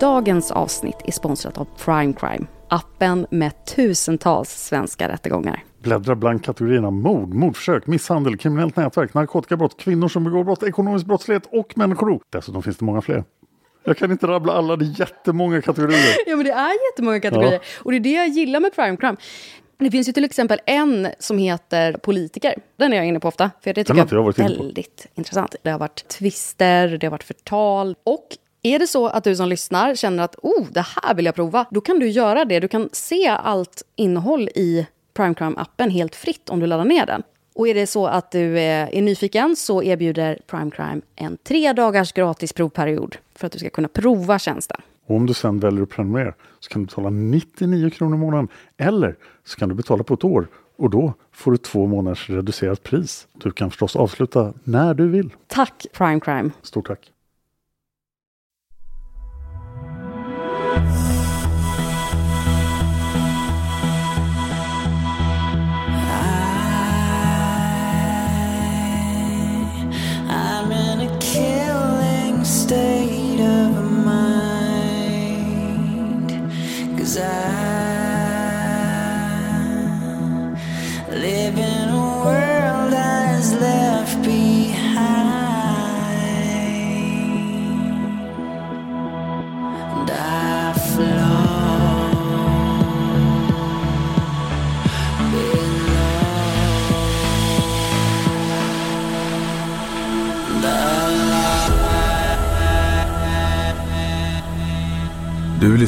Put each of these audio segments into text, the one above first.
Dagens avsnitt är sponsrat av Prime Crime, appen med tusentals svenska rättegångar. Bläddra bland kategorierna mord, mordförsök, misshandel, kriminellt nätverk, narkotikabrott, kvinnor som begår brott, ekonomisk brottslighet och människorov. Dessutom finns det många fler. Jag kan inte rabbla alla, det är jättemånga kategorier. Ja, men det är jättemånga kategorier. Ja. Och det är det jag gillar med Prime Crime. Det finns ju till exempel en som heter politiker. Den är jag inne på ofta, för det tycker jag är väldigt intressant. Det har varit twister, det har varit förtal. Och är det så att du som lyssnar känner att oh, det här vill jag prova, då kan du göra det. Du kan se allt innehåll i Prime Crime-appen helt fritt om du laddar ner den. Och är det så att du är är nyfiken så erbjuder Prime Crime en tre dagars gratis provperiod för att du ska kunna prova tjänsten. Och om du sen väljer att prenumerera så kan du betala 99 kronor i månaden. Eller så kan du betala på ett år och då får du två månaders reducerat pris. Du kan förstås avsluta när du vill. Tack Prime Crime! Stort tack! Bye.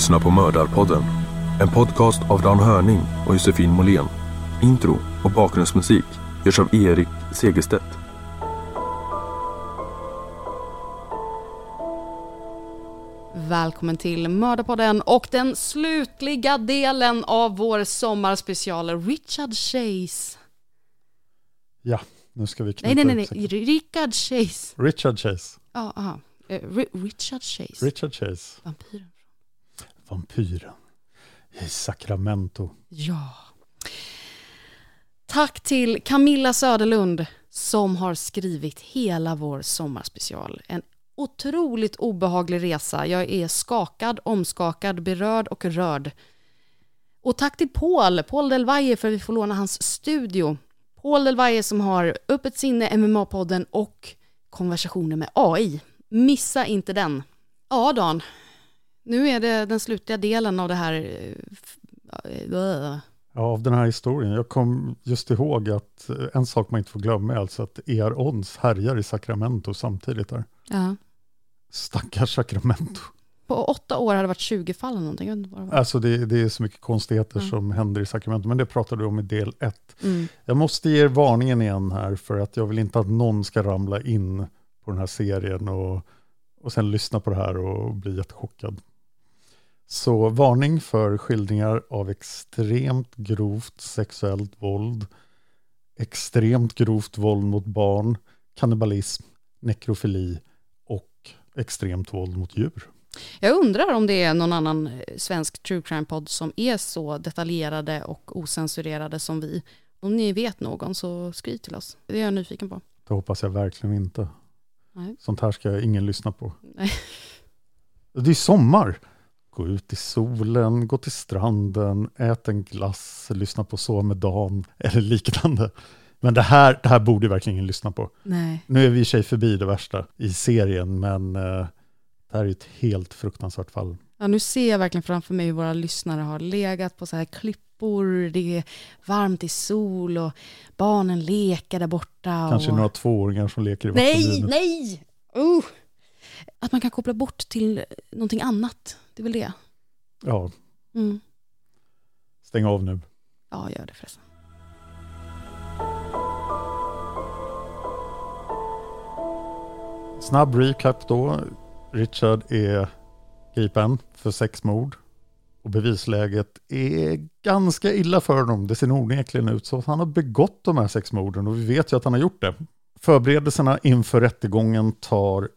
Lyssnar på Mördarpodden. En podcast av Dan Hörning och Josefin Måhlén. Intro och bakgrundsmusik görs av Erik Segerstedt. Välkommen till Mördarpodden och den slutliga delen av vår sommarspecial, Richard Chase. Ja, nu ska vi knyta Nej, nej, nej, nej. Richard Chase. Richard Chase. Ja, aha. Eh, Ri- Richard Chase. Richard Chase. Vampyren. Vampyren. I Sacramento. Ja. Tack till Camilla Söderlund som har skrivit hela vår sommarspecial. En otroligt obehaglig resa. Jag är skakad, omskakad, berörd och rörd. Och tack till Paul, Paul Del Valle för att vi får låna hans studio. Paul Del Valle som har Öppet sinne, MMA-podden och konversationer med AI. Missa inte den. Ja, Dan. Nu är det den slutliga delen av det här... eh, f- eh, Ja, av den här historien. Jag kom just ihåg att eh, en sak man inte får glömma är alltså att ER Ons härjar i Sacramento samtidigt där. Ja. Stackars Sacramento. På åtta år har det varit 20 fall eller någonting. Det var. Alltså det, det är så mycket konstigheter Mm. som händer i Sacramento, men det pratade du om i del ett. Mm. Jag måste ge er varningen igen här, för att jag vill inte att någon ska ramla in på den här serien och, och sen lyssna på det här och bli jättechockad. Så varning för skildringar av extremt grovt sexuellt våld, extremt grovt våld mot barn, kannibalism, nekrofili och extremt våld mot djur. Jag undrar om det är någon annan eh, svensk true crime-podd som är så detaljerade och osensurerade som vi. Om ni vet någon så skriv till oss. Det är jag nyfiken på. Det hoppas jag verkligen inte. Nej. Sånt här ska ingen lyssna på. Nej. Det är sommar. Gå ut i solen, gå till stranden, ät en glass, lyssna på Så med Dan eller liknande. Men det här, det här borde verkligen ingen lyssna på. Nej. Nu är vi i sig förbi det värsta i serien, men eh, det här är ett helt fruktansvärt fall. Ja, nu ser jag verkligen framför mig hur våra lyssnare har legat på så här klippor, det är varmt i sol och barnen leker där borta. Kanske och... några tvååringar som leker i Nej, vattenbrynet. nej! Uh. Att man kan koppla bort till någonting annat, det är väl det. Ja, Mm. stäng av nu. Ja, gör det förresten. Snabb recap då. Richard är gripen för sexmord. Och bevisläget är ganska illa för honom. Det ser onekligen ut så att han har begått de här sexmorden och vi vet ju att han har gjort det. Förberedelserna inför rättegången tar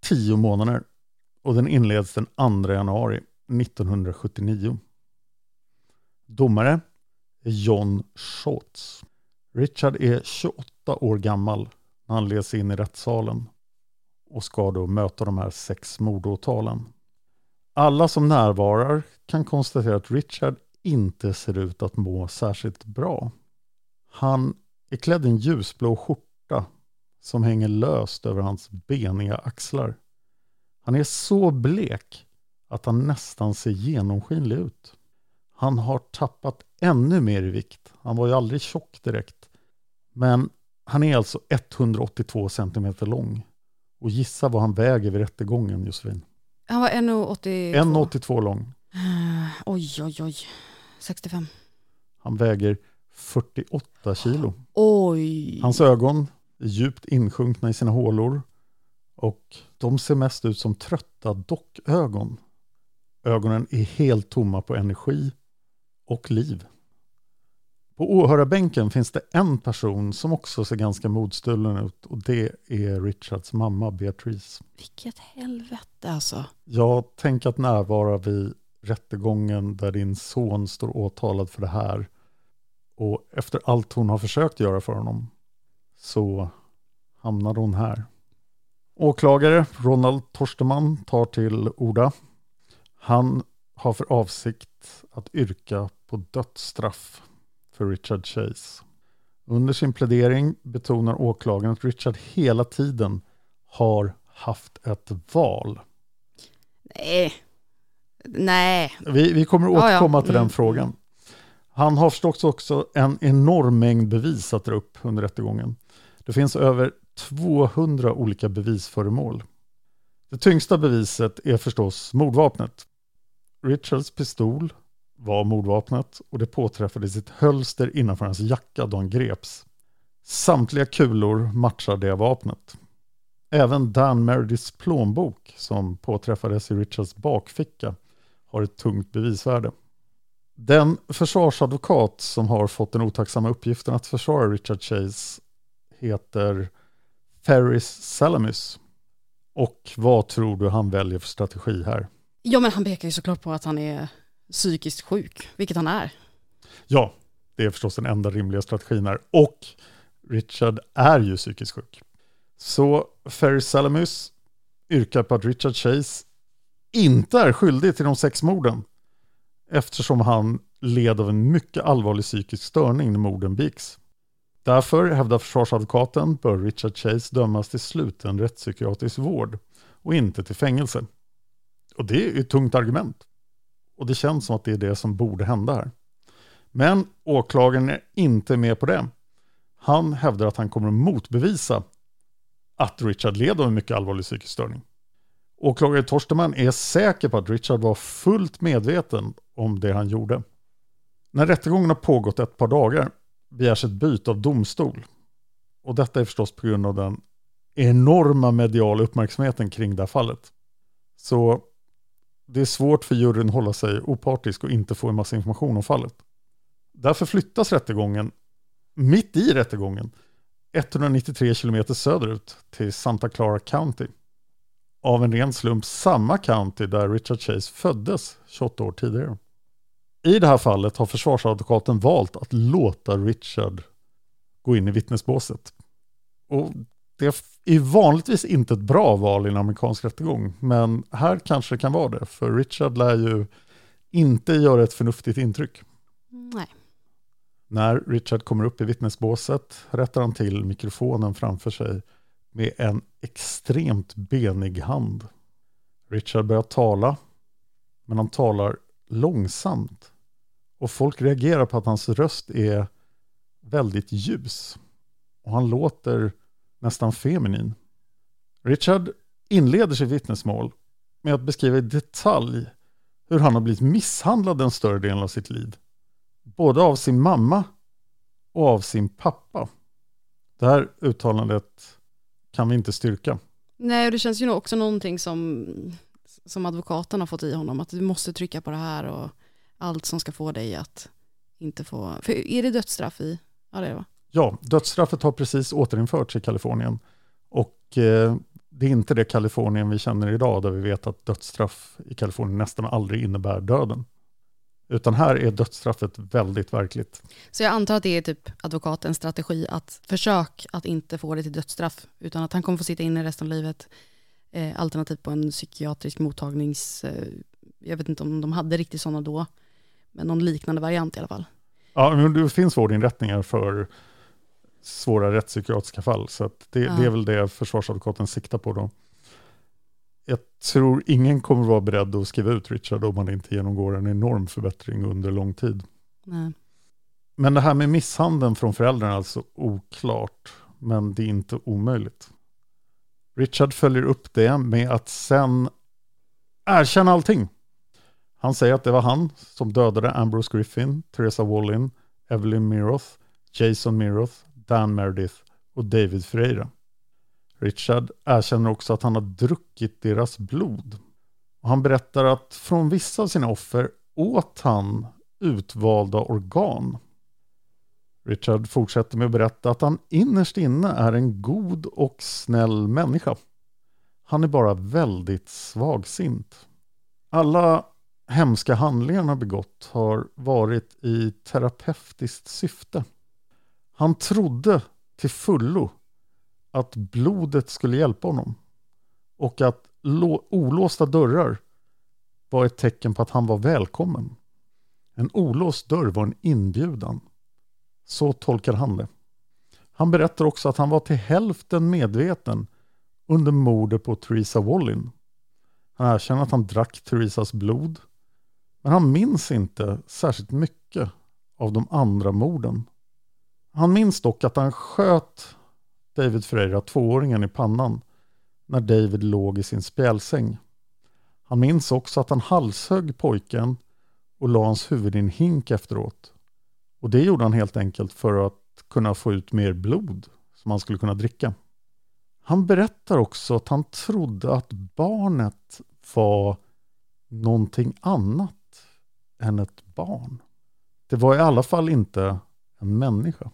tio månader och den inleds den 2 januari 1979. Domare är John Schultz. Richard är 28 år gammal när han leds in i rättssalen och ska då möta de här sex mordåtalen. Alla som närvarar kan konstatera att Richard inte ser ut att må särskilt bra. Han är klädd i en ljusblå skjorta som hänger löst över hans beniga axlar. Han är så blek att han nästan ser genomskinlig ut. Han har tappat ännu mer i vikt. Han var ju aldrig tjock direkt. Men han är alltså 182 centimeter lång. Och gissa vad han väger vid rättegången Josefin? Han var 1,82. 1,82 lång. Eh, Oj, oj, oj. 65. Han väger 48 kilo. Oj. Hans ögon djupt insjunkna i sina hålor. Och de ser mest ut som trötta dockögon. Ögonen är helt tomma på energi och liv. På åhörarbänken finns det en person som också ser ganska modstulen ut och det är Richards mamma Beatrice. Vilket helvete alltså. Jag tänker att närvara vid rättegången där din son står åtalad för det här och efter allt hon har försökt göra för honom så hamnar hon här. Åklagare Ronald Torsteman tar till orda. Han har för avsikt att yrka på dödsstraff för Richard Chase. Under sin plädering betonar åklagaren att Richard hela tiden har haft ett val. Nej. Nej. Vi, vi kommer Ja, ja. återkomma till den Mm, frågan. Han har förstås också en enorm mängd bevis att dra upp under rättegången. Det finns över 200 olika bevisföremål. Det tyngsta beviset är förstås mordvapnet. Richards pistol var mordvapnet och det påträffades i ett hölster innanför hans jacka då han greps. Samtliga kulor matchar det vapnet. Även Dan Merediths plånbok som påträffades i Richards bakficka har ett tungt bevisvärde. Den försvarsadvokat som har fått den otacksamma uppgiften att försvara Richard Chase heter Ferris Salamis. Och vad tror du han väljer för strategi här? Ja, men han pekar ju såklart på att han är psykiskt sjuk, vilket han är. Ja, det är förstås den enda rimliga strategin här. Och Richard är ju psykiskt sjuk. Så Ferris Salamis yrkar på att Richard Chase inte är skyldig till de sex morden eftersom han led av en mycket allvarlig psykisk störning när morden begicks. Därför hävdar försvarsadvokaten bör Richard Chase dömas till sluten rättspsykiatrisk vård och inte till fängelse. Och det är ett tungt argument. Och det känns som att det är det som borde hända här. Men åklagaren är inte med på det. Han hävdar att han kommer att motbevisa att Richard led av en mycket allvarlig psykisk störning. Åklagare Torsteman är säker på att Richard var fullt medveten om det han gjorde. När rättegången har pågått ett par dagar begärs ett byte av domstol. Och detta är förstås på grund av den enorma mediala uppmärksamheten kring det här fallet. Så det är svårt för juryn att hålla sig opartisk och inte få en massa information om fallet. Därför flyttas rättegången mitt i rättegången 193 kilometer söderut till Santa Clara County. Av en ren slump samma county där Richard Chase föddes 28 år tidigare. I det här fallet har försvarsadvokaten valt att låta Richard gå in i vittnesbåset. Och det är vanligtvis inte ett bra val i en amerikansk rättegång, men här kanske det kan vara det, för Richard lär ju inte göra ett förnuftigt intryck. Nej. När Richard kommer upp i vittnesbåset rättar han till mikrofonen framför sig med en extremt benig hand. Richard börjar tala, men han talar långsamt. Och folk reagerar på att hans röst är väldigt ljus. Och han låter nästan feminin. Richard inleder sitt vittnesmål med att beskriva i detalj hur han har blivit misshandlad den större delen av sitt liv. Både av sin mamma och av sin pappa. Det här uttalandet kan vi inte styrka. Nej, och det känns ju nog också någonting som, som advokaten har fått i honom, att du måste trycka på det här och allt som ska få dig att inte få... För är det dödsstraff i? Ja, det är det va? Ja, dödsstraffet har precis återinförts i Kalifornien. Och eh, det är inte det Kalifornien vi känner idag, där vi vet att dödsstraff i Kalifornien nästan aldrig innebär döden. Utan här är dödsstraffet väldigt verkligt. Så jag antar att det är typ advokatens strategi att försök att inte få det till dödsstraff, utan att han kommer få sitta inne resten av livet, eh, alternativt på en psykiatrisk mottagnings... Eh, jag vet inte om de hade riktigt sådana då, men någon liknande variant i alla fall. Ja, men det finns vårdinrättningar för svåra rättspsykiatriska fall, så det, Ja. det är väl det försvarsadvokaten siktar på då. Jag tror ingen kommer vara beredd att skriva ut Richard om han inte genomgår en enorm förbättring under lång tid. Nej. Men det här med misshandeln från föräldrarna är alltså oklart, men det är inte omöjligt. Richard följer upp det med att sen erkänna allting. Han säger att det var han som dödade Ambrose Griffin, Teresa Wallin, Evelyn Miroth, Jason Miroth, Dan Meredith och David Freira. Richard erkänner också att han har druckit deras blod. Och han berättar att från vissa av sina offer åt han utvalda organ. Richard fortsätter med att berätta att han innerst inne är en god och snäll människa. Han är bara väldigt svagsint. Alla hemska handlingar han har begått har varit i terapeutiskt syfte. Han trodde till fullo att blodet skulle hjälpa honom och att olåsta dörrar var ett tecken på att han var välkommen. En olåst dörr var en inbjudan. Så tolkar han det. Han berättar också att han var till hälften medveten under mordet på Theresa Wallin. Han erkänner att han drack Theresas blod, men han minns inte särskilt mycket av de andra morden. Han minns dock att han sköt David Ferreira, tvååringen, i pannan när David låg i sin spjälsäng. Han minns också att han halshögg pojken och la hans huvud i en hink efteråt. Och det gjorde han helt enkelt för att kunna få ut mer blod som han skulle kunna dricka. Han berättar också att han trodde att barnet var någonting annat än ett barn. Det var i alla fall inte en människa.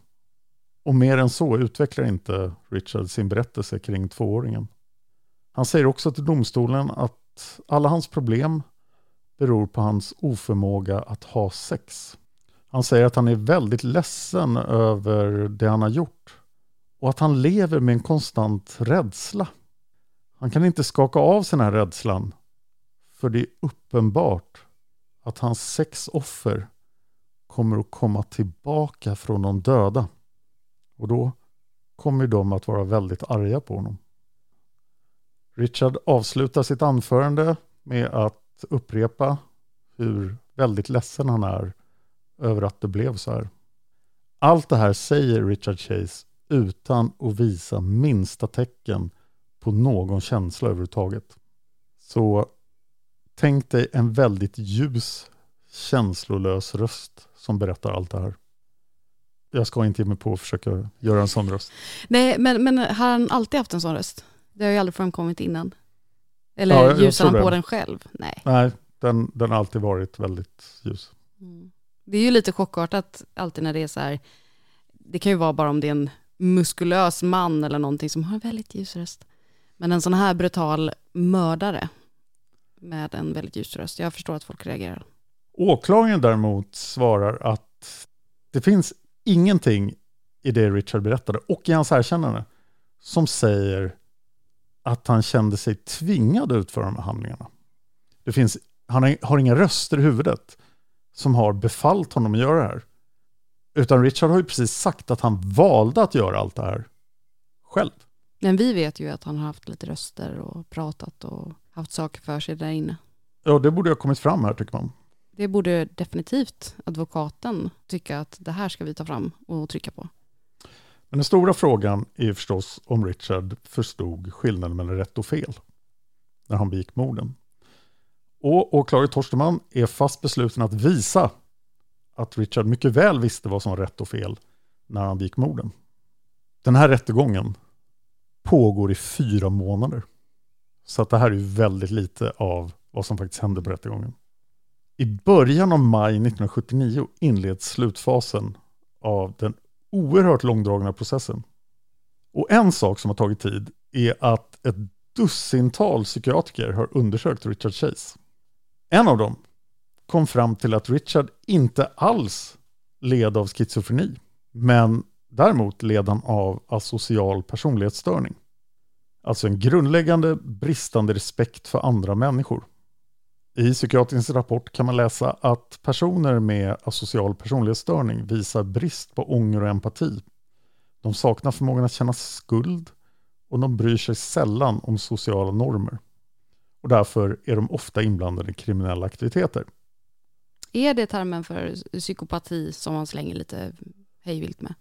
Och mer än så utvecklar inte Richard sin berättelse kring tvååringen. Han säger också till domstolen att alla hans problem beror på hans oförmåga att ha sex. Han säger att han är väldigt ledsen över det han har gjort och att han lever med en konstant rädsla. Han kan inte skaka av sig den här rädslan för det är uppenbart att hans sex offer kommer att komma tillbaka från de döda. Och då kommer de att vara väldigt arga på honom. Richard avslutar sitt anförande med att upprepa hur väldigt ledsen han är över att det blev så här. Allt det här säger Richard Chase utan att visa minsta tecken på någon känsla överhuvudtaget. Så tänk dig en väldigt ljus, känslolös röst som berättar allt det här. Jag ska inte ge mig på att försöka göra en sån röst. Nej, men, men har han alltid haft en sån röst? Det har ju aldrig framkommit innan. Eller Ja, ljusar han på det. den själv? Nej. Nej, den, den har alltid varit väldigt ljus. Mm. Det är ju lite chockartat alltid när det är så här, det kan ju vara bara om det är en muskulös man eller någonting som har en väldigt ljus röst. Men en sån här brutal mördare med en väldigt ljus röst. Jag förstår att folk reagerar. Åklagaren däremot svarar att det finns ingenting i det Richard berättade och i hans erkännande som säger att han kände sig tvingad att utföra de här handlingarna. Det finns, han har- har inga röster i huvudet som har befallt honom att göra det här. Utan Richard har ju precis sagt att han valde att göra allt det här själv. Men vi vet ju att han har haft lite röster och pratat och haft saker för sig där inne. Ja, det borde ha kommit fram här tycker man. Det borde definitivt advokaten tycka att det här ska vi ta fram och trycka på. Men den stora frågan är förstås om Richard förstod skillnaden mellan rätt och fel när han begick morden. Och åklagare Torstenman är fast besluten att visa att Richard mycket väl visste vad som var rätt och fel när han begick morden. Den här rättegången pågår i fyra månader. Så att det här är ju väldigt lite av vad som faktiskt hände på rättegången. I början av maj 1979 inleds slutfasen av den oerhört långdragna processen. Och en sak som har tagit tid är att ett dussintal psykiatriker har undersökt Richard Chase. En av dem kom fram till att Richard inte alls led av schizofreni, men däremot led han av asocial personlighetsstörning. Alltså en grundläggande bristande respekt för andra människor. I psykiatrins rapport kan man läsa att personer med asocial personlighetsstörning visar brist på ånger och empati. De saknar förmågan att känna skuld och de bryr sig sällan om sociala normer. Och därför är de ofta inblandade i kriminella aktiviteter. Är det termen för psykopati som man slänger lite hejvilt med?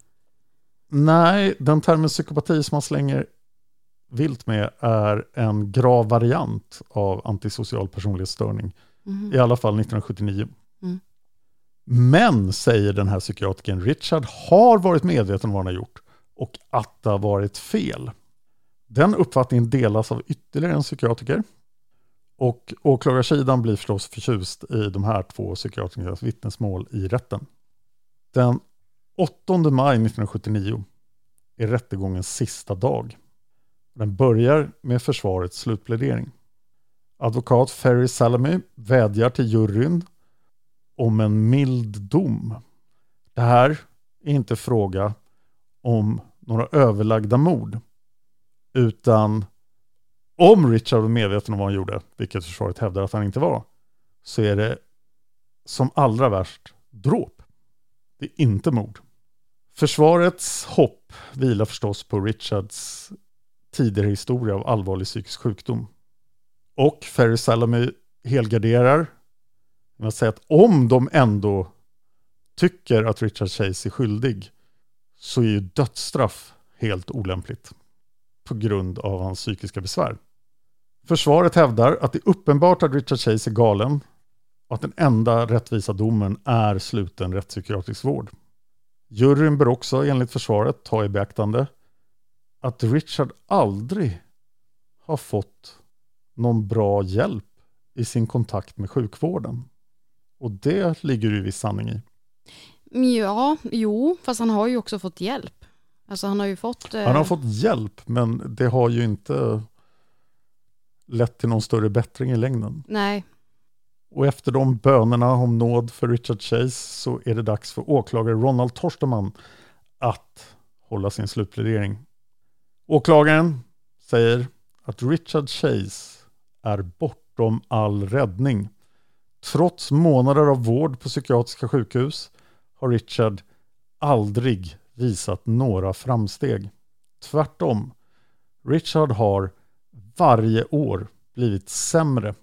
Nej, den termen psykopati som man slänger vilt med är en grav variant av antisocial personlighetsstörning. Mhm. I alla fall 1979. Mm. Men, säger den här psykiatrikern, Richard har varit medveten om vad han har gjort och att det har varit fel. Den uppfattningen delas av ytterligare en psykiatriker. Och åklagarsidan blir förstås förtjust i de här två psykiatrikernas vittnesmål i rätten. Den 8 maj 1979 är rättegångens sista dag. Den börjar med försvarets slutplädering. Advokat Ferry Salamy vädjar till juryn om en mild dom. Det här är inte fråga om några överlagda mord. Utan om Richard var medveten om vad han gjorde, vilket försvaret hävdar att han inte var, så är det som allra värst dråp. Det är inte mord. Försvarets hopp vilar förstås på Richards tidigare historia av allvarlig psykisk sjukdom. Och Ferry Salami helgarderar med att säga att om de ändå tycker att Richard Chase är skyldig så är ju dödsstraff helt olämpligt på grund av hans psykiska besvär. Försvaret hävdar att det är uppenbart att Richard Chase är galen och att den enda rättvisa domen är sluten rättspsykiatrisk vård. Juryn bör också enligt försvaret ta i beaktande att Richard aldrig har fått någon bra hjälp i sin kontakt med sjukvården. Och det ligger ju viss sanning i. Ja, jo, fast han har ju också fått hjälp. Alltså han har ju fått... eh, Han har fått hjälp men det har ju inte lett till någon större bättring i längden. Nej, Och efter de bönerna om nåd för Richard Chase så är det dags för åklagare Ronald Torsterman att hålla sin slutplädering. Åklagaren säger att Richard Chase är bortom all räddning. Trots månader av vård på psykiatriska sjukhus har Richard aldrig visat några framsteg. Tvärtom, Richard har varje år blivit sämre.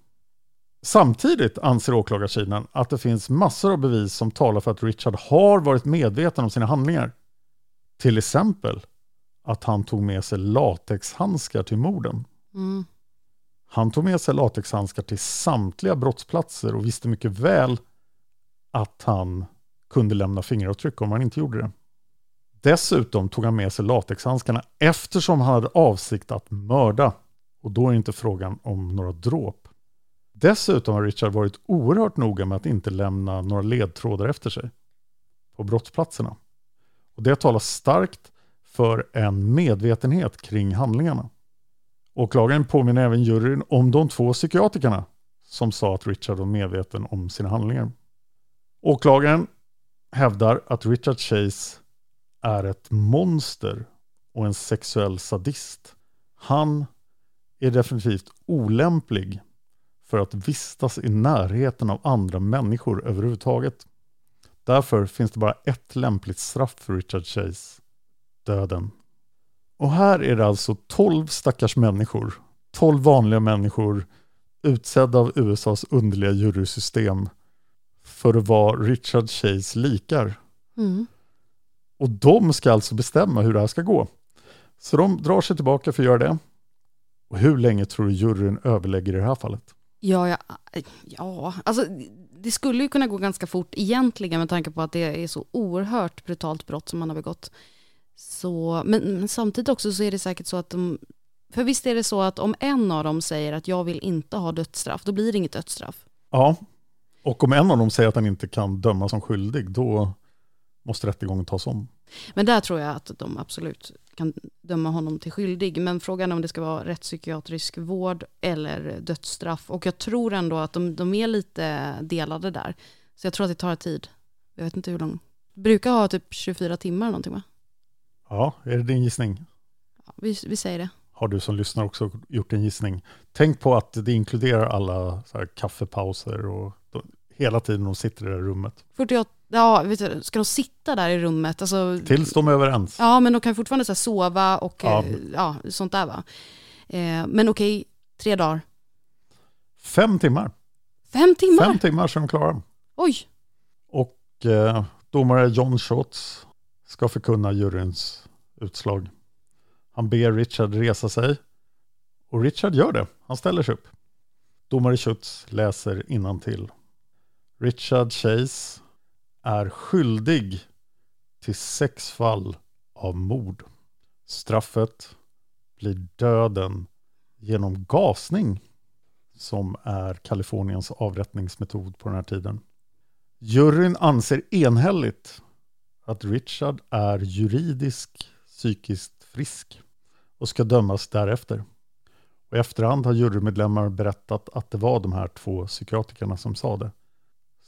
Samtidigt anser åklagarsidan att det finns massor av bevis som talar för att Richard har varit medveten om sina handlingar. Till exempel att han tog med sig latexhandskar till morden. mm. Han tog med sig latexhandskar till samtliga brottsplatser och visste mycket väl att han kunde lämna fingeravtryck om han inte gjorde det. Dessutom tog han med sig latexhandskarna eftersom han hade avsikt att mörda. Och då är inte frågan om några dråp. Dessutom har Richard varit oerhört noga med att inte lämna några ledtrådar efter sig på brottsplatserna. Och det talar starkt för en medvetenhet kring handlingarna. Åklagaren påminner även juryn om de två psykiatrikerna som sa att Richard var medveten om sina handlingar. Åklagaren hävdar att Richard Chase är ett monster och en sexuell sadist. Han är definitivt olämplig för att vistas i närheten av andra människor överhuvudtaget. Därför finns det bara ett lämpligt straff för Richard Chase, döden. Och här är det alltså 12 stackars människor, 12 vanliga människor utsedda av USAs underliga jurysystem för vad Richard Chase likar. Mm. Och de ska alltså bestämma hur det här ska gå. Så de drar sig tillbaka för att göra det. Och hur länge tror du juryn överlägger i det här fallet? Ja, ja, ja, alltså det skulle ju kunna gå ganska fort egentligen med tanke på att det är så oerhört brutalt brott som man har begått. Så, men, men samtidigt också så är det säkert så att de, för visst är det så att om en av dem säger att jag vill inte ha dödsstraff, då blir det inget dödsstraff. Ja, och om en av dem säger att han inte kan dömas som skyldig, då måste rättegången tas om. Men där tror jag att de absolut kan döma honom till skyldig. Men frågan är om det ska vara rättspsykiatrisk vård eller dödsstraff. Och jag tror ändå att de, de är lite delade där. Så jag tror att det tar tid. Jag vet inte hur lång. Brukar ha typ 24 timmar eller någonting va? Ja, är det din gissning? Ja, vi, vi säger det. Har du som lyssnar också gjort en gissning? Tänk på att det inkluderar alla kaffepauser och hela tiden de sitter i det här rummet. 48, ja, vet du, ska de sitta där i rummet? Alltså, Tills de är överens. Ja, men de kan fortfarande så här, sova och Ja. ja. ja, sånt där va. Eh, men okej, tre dagar. Fem timmar. Fem timmar? Fem timmar är de klara. Oj! Och eh, domare John Schultz ska förkunna juryns utslag. Han ber Richard resa sig och Richard gör det. Han ställer sig upp. Domare Schultz läser till. Richard Chase är skyldig till sex fall av mord. Straffet blir döden genom gasning som är Kaliforniens avrättningsmetod på den här tiden. Juryn anser enhälligt att Richard är juridisk psykiskt frisk och ska dömas därefter. Och I efterhand har jurymedlemmar berättat att det var de här två psykiatrikerna som sa det,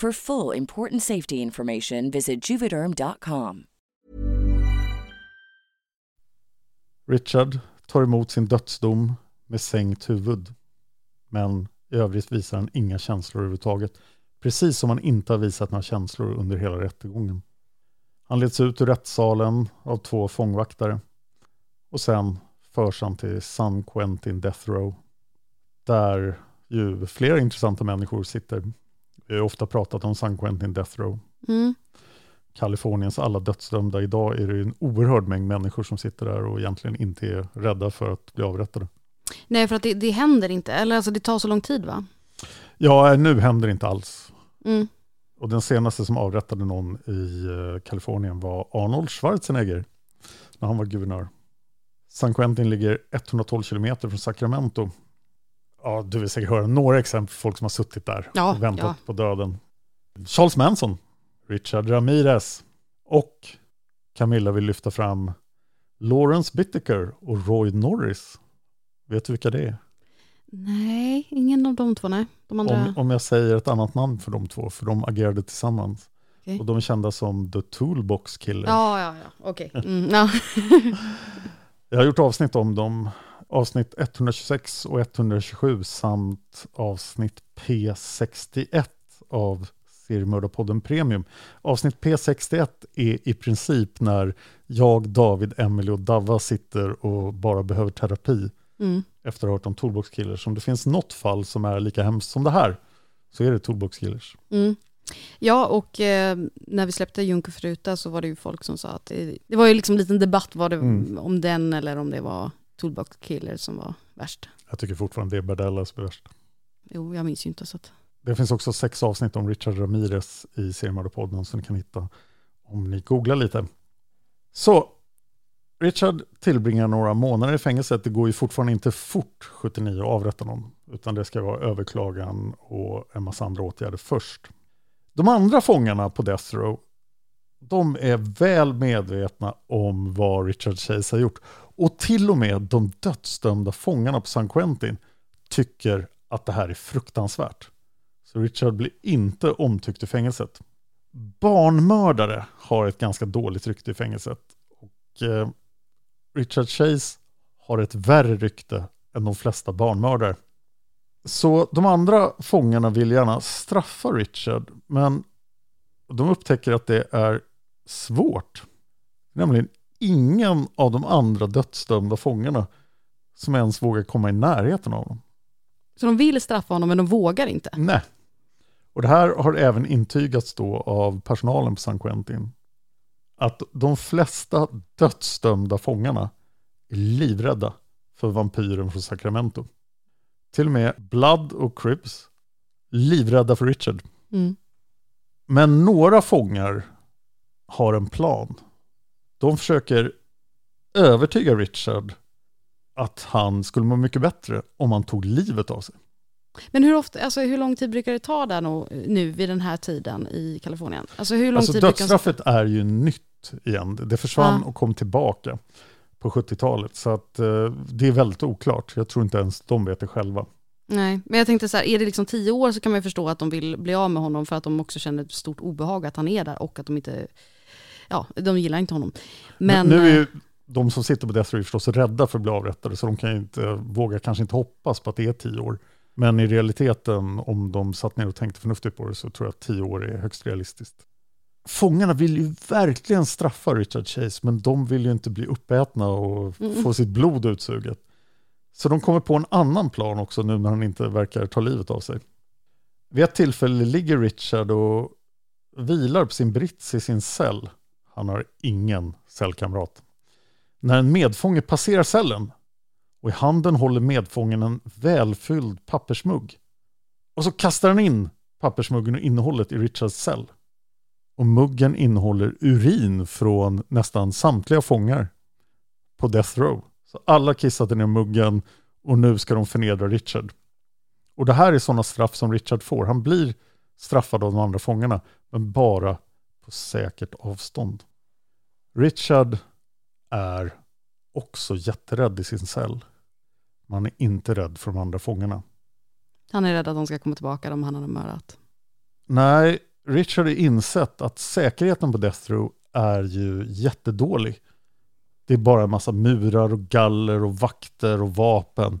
For full important safety information, visit juvederm.com. Richard tar emot sin dödsdom med sänkt huvud. Men i övrigt visar han inga känslor överhuvudtaget. Precis som han inte har visat några känslor under hela rättegången. Han leds ut ur rättssalen av två fångvaktare. Och sen förs han till San Quentin Death Row. Där ju flera intressanta människor sitter. Vi har ofta pratat om San Quentin Death Row. Mm. Kaliforniens alla dödsdömda. Idag är det en oerhörd mängd människor som sitter där och egentligen inte är rädda för att bli avrättade. Nej, för att det, det händer inte. Eller alltså det tar så lång tid va? Ja, nu händer det inte alls. Mm. Och den senaste som avrättade någon i eh, Kalifornien var Arnold Schwarzenegger när han var guvernör. San Quentin ligger 112 kilometer från Sacramento. Ja, du vill säkert höra några exempel på folk som har suttit där Ja, och väntat ja. på döden. Charles Manson, Richard Ramirez och Camilla vill lyfta fram Lawrence Bittaker och Roy Norris. Vet du vilka det är? Nej, ingen av de två, nej. De andra... Om, om jag säger ett annat namn för de två, för de agerade tillsammans. Okej. Och de är kända som The Toolbox Killer. Ja, ja, ja, okej. Mm, ja. Jag har gjort avsnitt om dem, avsnitt 126 och 127 samt avsnitt P61 av Seriemördarpodden Premium. Avsnitt P61 är i princip när jag, David, Emily och Davva sitter och bara behöver terapi Mm. efter att ha hört om Toolbox Killers. Om det finns något fall som är lika hemskt som det här så är det Toolbox Killers. Mm. Ja, och eh, när vi släppte Jungfruta så var det ju folk som sa att det, det var ju liksom en liten debatt det, Mm. om den eller om det var Toolbox Killer som var värst. Jag tycker fortfarande det är Bardella som är värst. Jo, jag minns ju inte så att... Det finns också sex avsnitt om Richard Ramirez i Seriemördarpodden som ni kan hitta om ni googlar lite. Så, Richard tillbringar några månader i fängelset. Det går ju fortfarande inte fort 79 att avrätta någon, utan det ska vara överklagan och en massa andra åtgärder först. De andra fångarna på Death Row, de är väl medvetna om vad Richard Chase har gjort. Och till och med de dödsdömda fångarna på San Quentin tycker att det här är fruktansvärt. Så Richard blir inte omtyckt i fängelset. Barnmördare har ett ganska dåligt rykte i fängelset. Och eh, Richard Chase har ett värre rykte än de flesta barnmördare. Så de andra fångarna vill gärna straffa Richard, men de upptäcker att det är svårt. Nämligen ingen av de andra dödsdömda fångarna som ens vågar komma i närheten av dem. Så de vill straffa honom men de vågar inte. Nej. Och det här har även intygats då av personalen på San Quentin. Att de flesta dödsdömda fångarna är livrädda för vampyren från Sacramento. Till och med Blood och Cribs livrädda för Richard. Mm. Men några fångar har en plan. De försöker övertyga Richard att han skulle må mycket bättre om han tog livet av sig. Men hur, ofta, alltså hur lång tid brukar det ta där nu, nu vid den här tiden i Kalifornien? Alltså hur lång Alltså tid brukar dödsstraffet är ju nytt igen. Det försvann Ja. och kom tillbaka på 70-talet. Så att eh, det är väldigt oklart. Jag tror inte ens de vet det själva. Nej, men jag tänkte så här, är det liksom tio år så kan man ju förstå att de vill bli av med honom för att de också känner ett stort obehag att han är där och att de inte, ja, de gillar inte honom. Men, nu är eh, ju de som sitter på Death Row förstås rädda för att bli avrättade. Så de kan inte, vågar kanske inte hoppas på att det är tio år. Men i realiteten, om de satt ner och tänkte förnuftigt på det, så tror jag att tio år är högst realistiskt. Fångarna vill ju verkligen straffa Richard Chase, men de vill ju inte bli uppätna och Mm. få sitt blod utsuget. Så de kommer på en annan plan också nu när han inte verkar ta livet av sig. Vid ett tillfälle ligger Richard och vilar på sin brits i sin cell. Han har ingen cellkamrat. När en medfånge passerar cellen och i handen håller medfången en välfylld pappersmugg. Och så kastar han in pappersmuggen och innehållet i Richards cell. Och muggen innehåller urin från nästan samtliga fångar på Death Row. Så alla kissade ner muggen och nu ska de förnedra Richard. Och det här är sådana straff som Richard får. Han blir straffad av de andra fångarna, men bara på säkert avstånd. Richard är också jätterädd i sin cell. Man är inte rädd för de andra fångarna. han är rädd att de ska komma tillbaka, de han har mördat. Nej, Richard har insett att säkerheten på Death Row är ju jättedålig. Det är bara en massa murar och galler och vakter och vapen.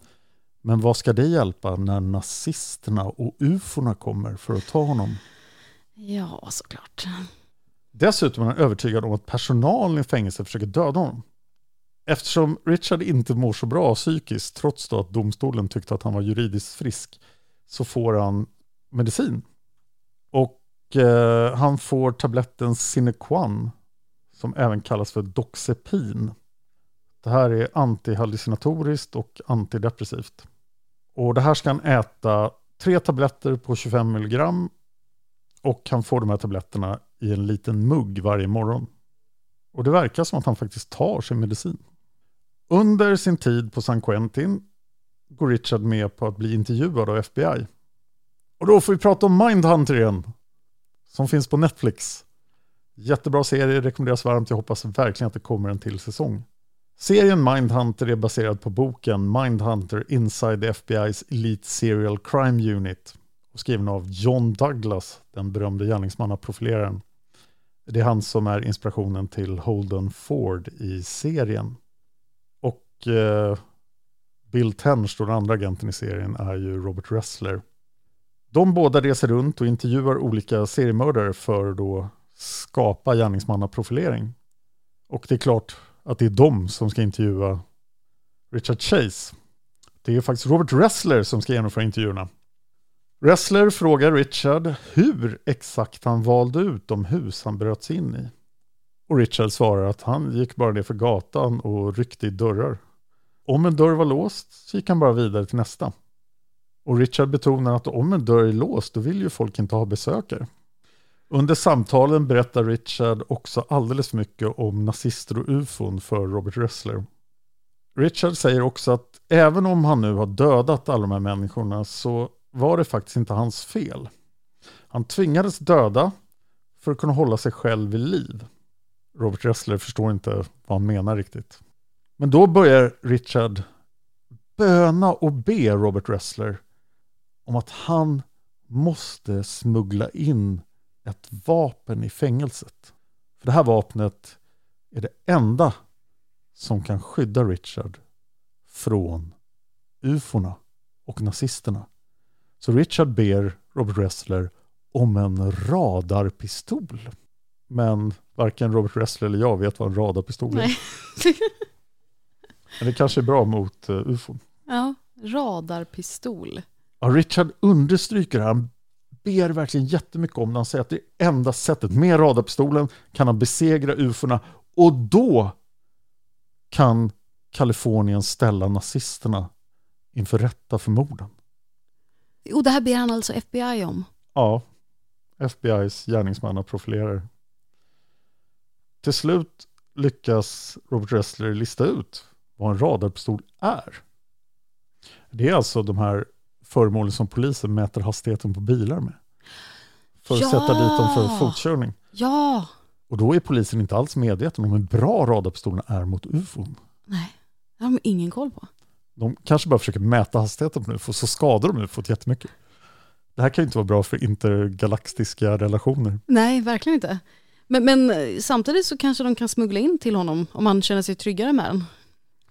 Men vad ska det hjälpa när nazisterna och uforna kommer för att ta honom? Ja, såklart. Dessutom är han övertygad om att personalen i fängelset försöker döda honom. Eftersom Richard inte mår så bra psykiskt, trots då att domstolen tyckte att han var juridiskt frisk, så får han medicin. Och eh, han får tabletten Sinequan, som även kallas för Doxepin. Det här är antihallucinatoriskt och antidepressivt. Och det här ska han äta tre tabletter på 25 milligram och han får de här tabletterna i en liten mugg varje morgon. Och det verkar som att han faktiskt tar sin medicin. Under sin tid på San Quentin går Richard med på att bli intervjuad av FBI. Och då får vi prata om Mindhunter igen. Som finns på Netflix. Jättebra serie, rekommenderas varmt. Jag hoppas verkligen att det kommer en till säsong. Serien Mindhunter är baserad på boken Mindhunter Inside the FBI's Elite Serial Crime Unit och skriven av John Douglas, den berömde gärningsmannaprofileraren. Det är han som är inspirationen till Holden Ford i serien. Och eh, Bill Tench, den andra agenten i serien, är ju Robert Ressler. De båda reser runt och intervjuar olika seriemördare för att då skapa gärningsmannaprofilering. Och det är klart att det är de som ska intervjua Richard Chase. Det är faktiskt Robert Ressler som ska genomföra intervjuerna. Wrestler frågar Richard hur exakt han valde ut de hus han bröt sig in i. Och Richard svarar att han gick bara ner för gatan och ryckte i dörrar. Om en dörr var låst så gick han bara vidare till nästa. Och Richard betonar att om en dörr är låst då vill ju folk inte ha besökare. Under samtalen berättar Richard också alldeles för mycket om nazister och ufon för Robert Ressler. Richard säger också att även om han nu har dödat alla de här människorna så var det faktiskt inte hans fel. Han tvingades döda för att kunna hålla sig själv vid liv. Robert Ressler förstår inte vad han menar riktigt. Men då börjar Richard böna och be Robert Ressler om att han måste smuggla in ett vapen i fängelset. För det här vapnet är det enda som kan skydda Richard från ufona och nazisterna. Så Richard ber Robert Ressler om en radarpistol. Men varken Robert Ressler eller jag vet vad en radarpistol är. Men det kanske är bra mot uh, ufon. ja, radarpistol. Ja, Richard understryker det här. Han ber verkligen jättemycket om det. Han säger att det är enda sättet. Med radarpistolen kan han besegra ufona och då kan Kalifornien ställa nazisterna inför rätta för morden. Och det här ber han alltså FBI om. Ja, FBI's gärningsmannaprofilerare. Till slut lyckas Robert Ressler lista ut vad en radarpistol är. Det är alltså de här föremålen som polisen mäter hastigheten på bilar med. För att Ja! sätta dit dem för fortkörning. Ja, Och då är polisen inte alls medveten om hur bra radarpistolerna är mot ufon. nej, det har de ingen koll på. De kanske bara försöker mäta hastigheten på ufo, så skadar de ufot jättemycket. Det här kan ju inte vara bra för intergalaktiska relationer. Nej, verkligen inte. Men, men eh, samtidigt så kanske de kan smuggla in till honom om han känner sig tryggare med den.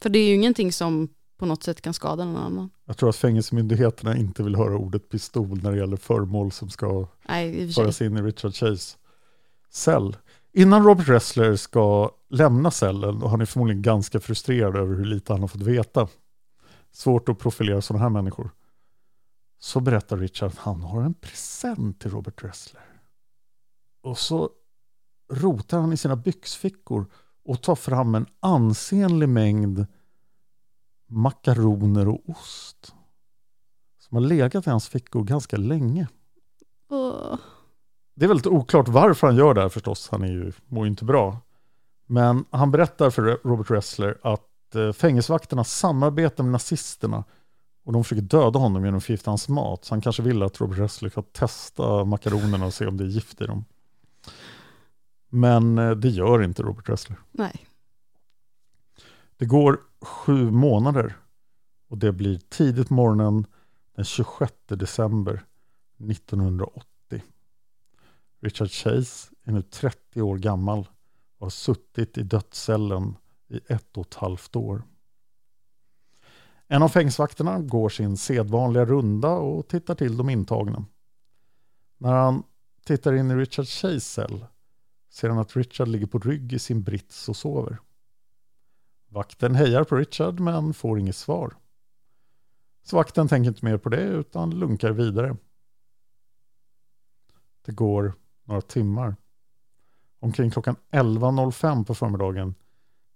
För det är ju ingenting som på något sätt kan skada någon annan. Jag tror att fängelsemyndigheterna inte vill höra ordet pistol när det gäller föremål som ska Nej, föras in i Richard Chase cell. Innan Robert Ressler ska lämna cellen, och han är förmodligen ganska frustrerad över hur lite han har fått veta, svårt att profilera sådana här människor, så berättar Richard att han har en present till Robert Ressler. Och så rotar han i sina byxfickor och tar fram en ansenlig mängd makaroner och ost som har legat i hans fickor ganska länge. Åh. Det är väldigt oklart varför han gör det här förstås. Han är ju, mår ju inte bra. Men han berättar för Robert Ressler att eh, fängelsevakterna samarbetar med nazisterna och de försöker döda honom genom att förgifta hans mat. Så han kanske vill att Robert Ressler ska testa makaronerna och se om det är gift i dem. Men eh, det gör inte Robert Ressler. Nej. Det går sju månader och det blir tidigt morgonen den 26 december 1980. Richard Chase är nu 30 år gammal och har suttit i dödscellen i ett och ett halvt år. En av fängsvakterna går sin sedvanliga runda och tittar till de intagna. När han tittar in i Richard Chase cell ser han att Richard ligger på rygg i sin brits och sover. Vakten hejar på Richard men får inget svar. Så vakten tänker inte mer på det utan lunkar vidare. Det går några timmar. Omkring klockan 11.05 på förmiddagen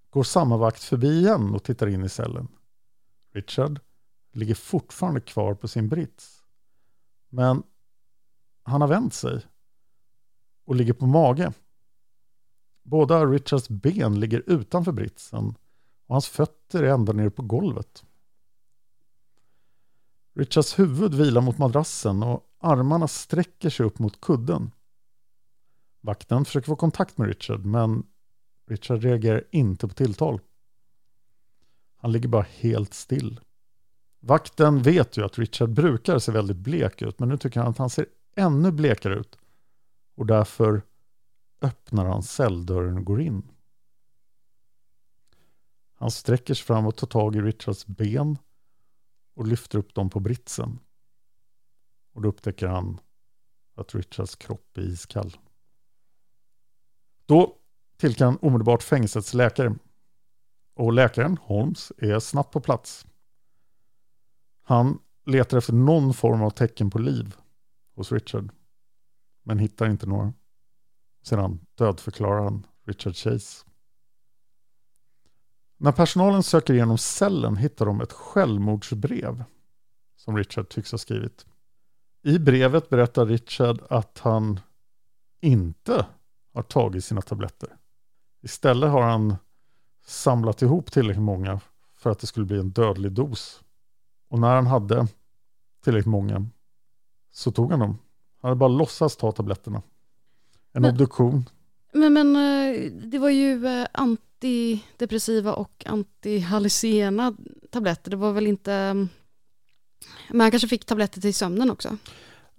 går samma vakt förbi igen och tittar in i cellen. Richard ligger fortfarande kvar på sin brits. Men han har vänt sig och ligger på mage. Båda Richards ben ligger utanför britsen och hans fötter är ända nere på golvet. Richards huvud vilar mot madrassen och armarna sträcker sig upp mot kudden. Vakten försöker få kontakt med Richard men Richard reagerar inte på tilltal. Han ligger bara helt still. Vakten vet ju att Richard brukar se väldigt blek ut, men nu tycker han att han ser ännu blekare ut. Och därför öppnar han celldörren och går in. Han sträcker sig fram och tar tag i Richards ben och lyfter upp dem på britsen. Och då upptäcker han att Richards kropp är iskall. Då tillkallar han omedelbart fängelsets läkare. Och läkaren, Holmes, är snabbt på plats. Han letar efter någon form av tecken på liv hos Richard. Men hittar inte några. Sedan dödförklarar han Richard Chase. När personalen söker igenom cellen hittar de ett självmordsbrev som Richard tycks ha skrivit. I brevet berättar Richard att han inte har tagit sina tabletter. Istället har han samlat ihop tillräckligt många för att det skulle bli en dödlig dos. Och när han hade tillräckligt många så tog han dem. Han hade bara låtsats ta tabletterna. En Men- obduktion. Men, men eh, det var ju eh, antidepressiva och antihallucinogena tabletter. Det var väl inte... mm, Men han kanske fick tabletter till sömnen också.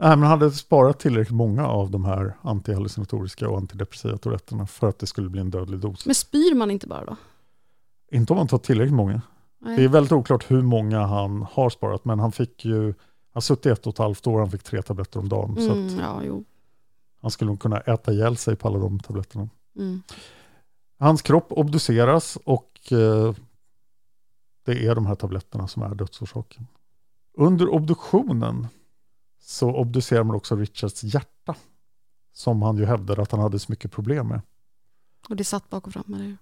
Nej, men han hade sparat tillräckligt många av de här antihallucinatoriska och antidepressiva tabletterna för att det skulle bli en dödlig dos. Men spyr man inte bara då? Inte om man tar tillräckligt många. Nej. Det är väldigt oklart hur många han har sparat, men han fick ju, han suttit ett och ett halvt år, han fick tre tabletter om dagen. Så Mm, att ja, han skulle nog kunna äta ihjäl sig på alla de tabletterna. Mm. Hans kropp obduceras och eh, det är de här tabletterna som är dödsorsaken. Under obduktionen så obducerar man också Richards hjärta. Som han ju hävdade att han hade så mycket problem med. Och det satt bak och fram, eller?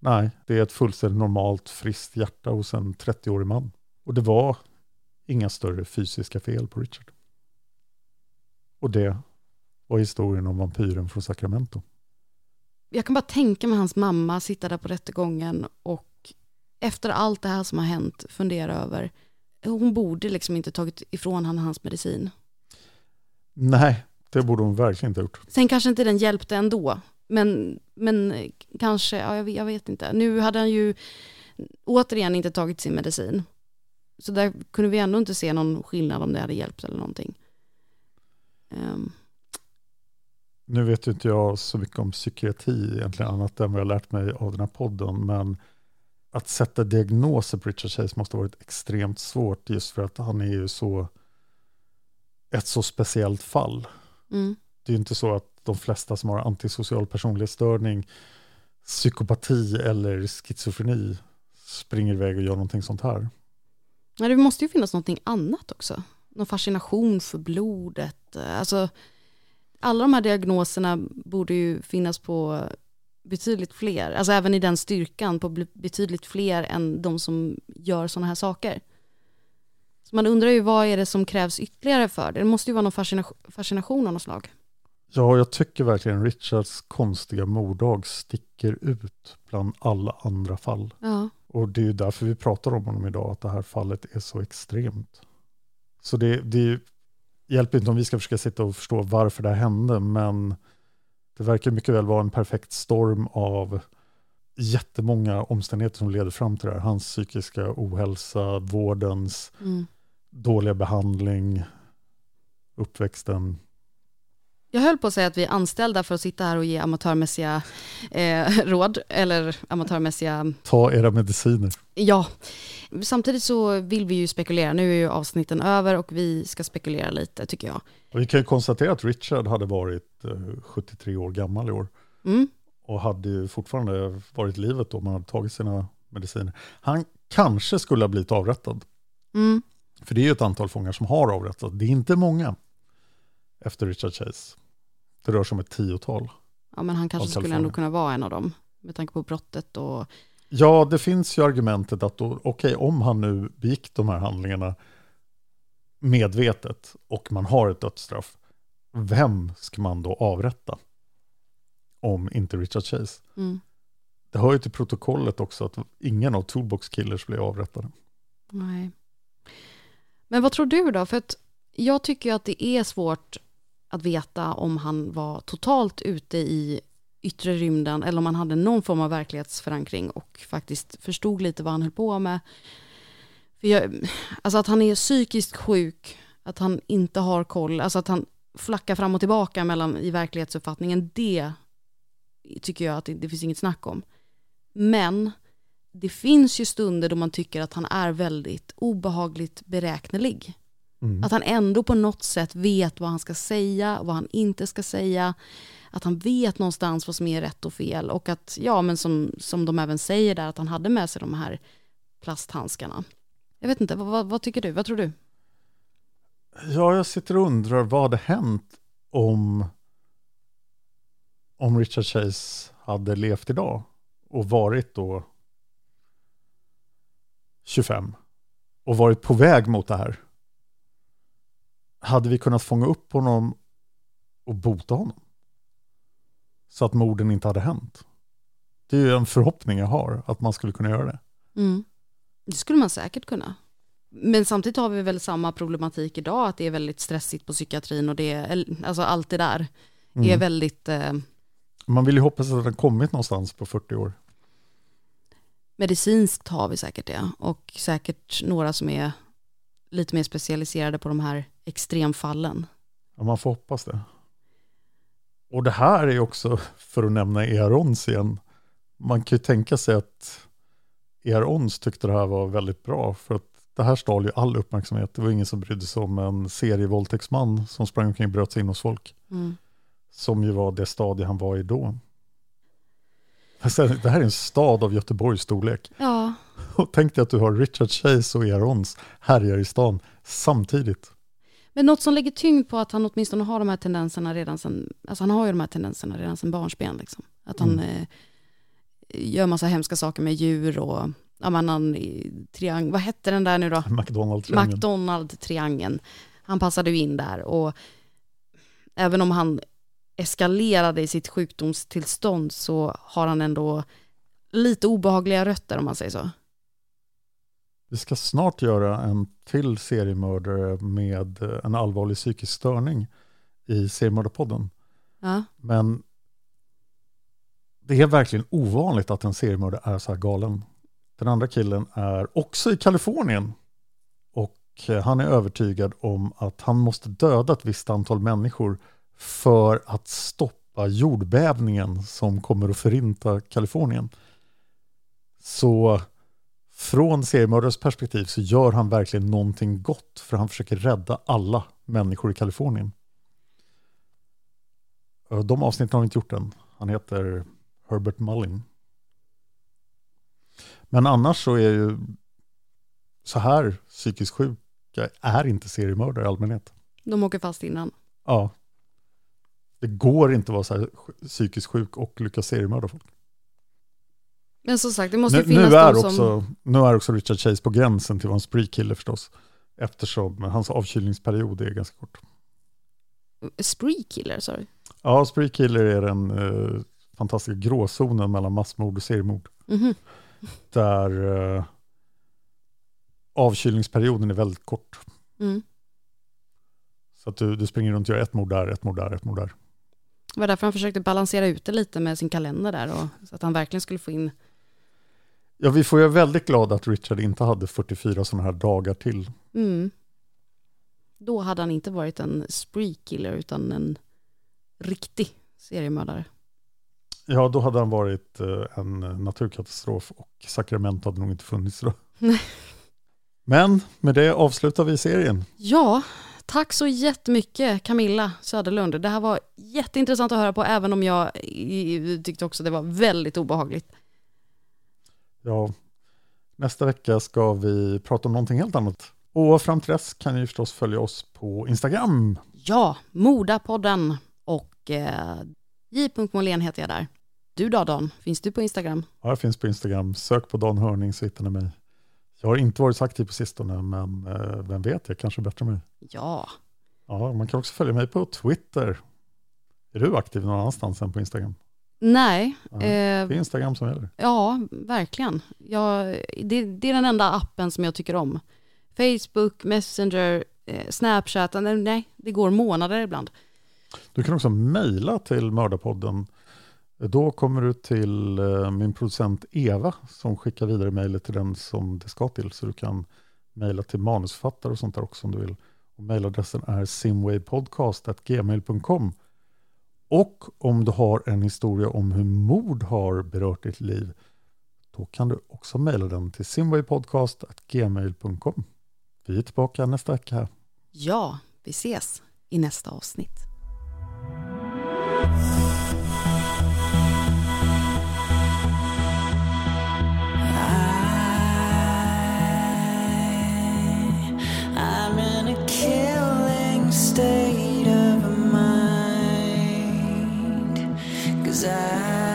Nej, det är ett fullständigt normalt friskt hjärta hos en 30-årig man. Och det var inga större fysiska fel på Richard. Och det var historien om vampyren från Sacramento. Jag kan bara tänka mig hans mamma sitta där på rättegången och efter allt det här som har hänt fundera över, hon borde liksom inte tagit ifrån han hans medicin. Nej, det borde hon verkligen inte ha gjort. Sen kanske inte den hjälpte ändå, men, men kanske, ja, jag, vet, jag vet inte. Nu hade han ju återigen inte tagit sin medicin. Så där kunde vi ändå inte se någon skillnad om det hade hjälpt eller någonting. Ehm, Nu vet ju inte jag så mycket om psykiatri egentligen, annat än vad jag lärt mig av den här podden, men att sätta diagnoser på Richard Chase måste ha varit extremt svårt, just för att han är ju så ett så speciellt fall. mm. Det är ju inte så att de flesta som har antisocial personlighetsstörning, psykopati eller schizofreni springer iväg och gör någonting sånt här. Ja, det måste ju finnas någonting annat också. Någon fascination för blodet. Alltså, alla de här diagnoserna borde ju finnas på betydligt fler, alltså även i den styrkan på be- betydligt fler än de som gör sådana här saker. Så man undrar ju vad är det som krävs ytterligare för det? Det måste ju vara någon fascination, fascination av något slag. Ja, jag tycker verkligen Richards konstiga morddag sticker ut bland alla andra fall. Ja. Och det är ju därför vi pratar om honom idag, att det här fallet är så extremt. Så det, det hjälper inte om vi ska försöka sitta och förstå varför det här hände, men det verkar mycket väl vara en perfekt storm av jättemånga omständigheter som leder fram till det här. Hans psykiska ohälsa, vårdens Mm. dåliga behandling, uppväxten. Jag höll på att säga att vi är anställda för att sitta här och ge amatörmässiga eh, råd, eller amatörmässiga Ta era mediciner. Ja, samtidigt så vill vi ju spekulera. Nu är ju avsnitten över och vi ska spekulera lite tycker jag. Och vi kan ju konstatera att Richard hade varit 73 år gammal i år. Mm. och hade ju fortfarande varit i livet då man hade tagit sina mediciner. Han kanske skulle ha blivit avrättad. Mm. För det är ju ett antal fångar som har avrättats. Det är inte många efter Richard Chase. Det rör sig om ett tiotal. Ja, men han kanske skulle ändå kunna vara en av dem med tanke på brottet och Ja, det finns ju argumentet att okej, om han nu begick de här handlingarna medvetet och man har ett dödsstraff, vem ska man då avrätta? Om inte Richard Chase. mm. Det hör ju till protokollet också att ingen av Toolbox Killers blev avrättade. nej. Men vad tror du då? För att jag tycker att det är svårt att veta om han var totalt ute i yttre rymden eller om han hade någon form av verklighetsförankring och faktiskt förstod lite vad han höll på med. För jag, alltså att han är psykiskt sjuk, att han inte har koll, alltså att han flackar fram och tillbaka mellan, i verklighetsuppfattningen, det tycker jag att det, det finns inget snack om. Men det finns ju stunder då man tycker att han är väldigt obehagligt beräknelig. Mm. Att han ändå på något sätt vet vad han ska säga, vad han inte ska säga. Att han vet någonstans vad som är rätt och fel. Och att, ja men som, som de även säger där, att han hade med sig de här plasthandskarna. Jag vet inte, vad, vad, vad tycker du? Vad tror du? Ja, jag sitter och undrar vad hade hänt om, om Richard Chase hade levt idag och varit då 25 och varit på väg mot det här. Hade vi kunnat fånga upp honom och bota honom? Så att morden inte hade hänt. Det är ju en förhoppning jag har, att man skulle kunna göra det. Mm. Det skulle man säkert kunna. Men samtidigt har vi väl samma problematik idag, att det är väldigt stressigt på psykiatrin och det är, alltså allt det där är Mm. väldigt eh, Man vill ju hoppas att den kommit någonstans på 40 år. medicinskt har vi säkert det. Och säkert några som är lite mer specialiserade på de här extremfallen. Ja, man får hoppas det. Och det här är också, för att nämna Earons igen, man kan ju tänka sig att Earons tyckte det här var väldigt bra, för att det här stal ju all uppmärksamhet. Det var ingen som brydde sig om en serievåldtäktsman som sprang omkring och bröt sig in hos folk, Mm. som ju var det stadie han var i då. Sen, Det här är en stad av Göteborgs storlek. Ja, Och tänk dig att du har Richard Chase och Earons härjar i stan samtidigt. men något som lägger tyngd på att han åtminstone har de här tendenserna redan sen, alltså han har ju de här tendenserna redan sen barnsben liksom. Att han Mm. eh, gör massa hemska saker med djur och, ja men han, triang, vad hette den där nu då? McDonald-triangeln. McDonald-triangeln. Han passade ju in där och även om han eskalerade i sitt sjukdomstillstånd så har han ändå lite obehagliga rötter om man säger så. Vi ska snart göra en till seriemördare med eh, en allvarlig psykisk störning i seriemördarpodden. Ja. Men det är verkligen ovanligt att en seriemördare är så här galen. Den andra killen är också i Kalifornien. Och eh, han är övertygad om att han måste döda ett visst antal människor för att stoppa jordbävningen som kommer att förinta Kalifornien. Så från seriemördares perspektiv så gör han verkligen någonting gott för han försöker rädda alla människor i Kalifornien. Eh, de avsnitten har vi inte gjort än. Han heter Herbert Mullin. Men annars så är ju så här psykiskt sjuka är inte seriemördare i allmänhet. De åker fast innan. Ja. Det går inte att vara så här psykiskt sjuk och lyckas seriemörda folk. Men som sagt, det måste Nu, finnas nu, är de också, som... nu är också Richard Chase på gränsen till att vara en spree-kille förstås. Eftersom hans avkylningsperiod är ganska kort. Spree killer, sa du? Ja, spree-killer är den eh, fantastiska gråzonen mellan massmord och seriemord. Mhm. Där eh, avkylningsperioden är väldigt kort. Mm. Så att du, du springer runt och gör ett mord där, ett mord där, ett mord där. Det var därför han försökte balansera ut det lite med sin kalender där. Och, så att han verkligen skulle få in... Ja, vi får ju väldigt glada att Richard inte hade 44 sådana här dagar till. Mm. Då hade han inte varit en spree killer utan en riktig seriemördare. Ja, då hade han varit eh, en naturkatastrof och Sacramento hade nog inte funnits då. Men med det avslutar vi serien. Ja, tack så jättemycket Camilla Söderlund. Det här var jätteintressant att höra på även om jag tyckte också det var väldigt obehagligt. Ja, nästa vecka ska vi prata om någonting helt annat. Och fram till dess kan ni förstås följa oss på Instagram. Ja, Modapodden och eh, J.Molén heter jag där. Du då Dan, finns du på Instagram? Ja, jag finns på Instagram. Sök på Dan Hörning så hittar ni mig. Jag har inte varit så aktiv på sistone, men eh, vem vet, jag kanske bättrar mig. Ja, Ja, man kan också följa mig på Twitter. Är du aktiv någon annanstans än på Instagram? nej, Ja, eh, Det är Instagram som gäller. ja verkligen. Jag, det, det är den enda appen som jag tycker om. Facebook, Messenger, eh, Snapchat, nej, nej, det går månader ibland. Du kan också mejla till Mördarpodden då kommer du till eh, min producent Eva som skickar vidare mejlet till den som det ska till. Så du kan mejla till manusfattare och sånt där också om du vill. Och mejladressen är simwaypodcast.gmail.com Och om du har en historia om hur mord har berört ditt liv då kan du också mejla den till simwaypodcast.gmail.com Vi är tillbaka nästa vecka. Ja, vi ses i nästa avsnitt. Ah.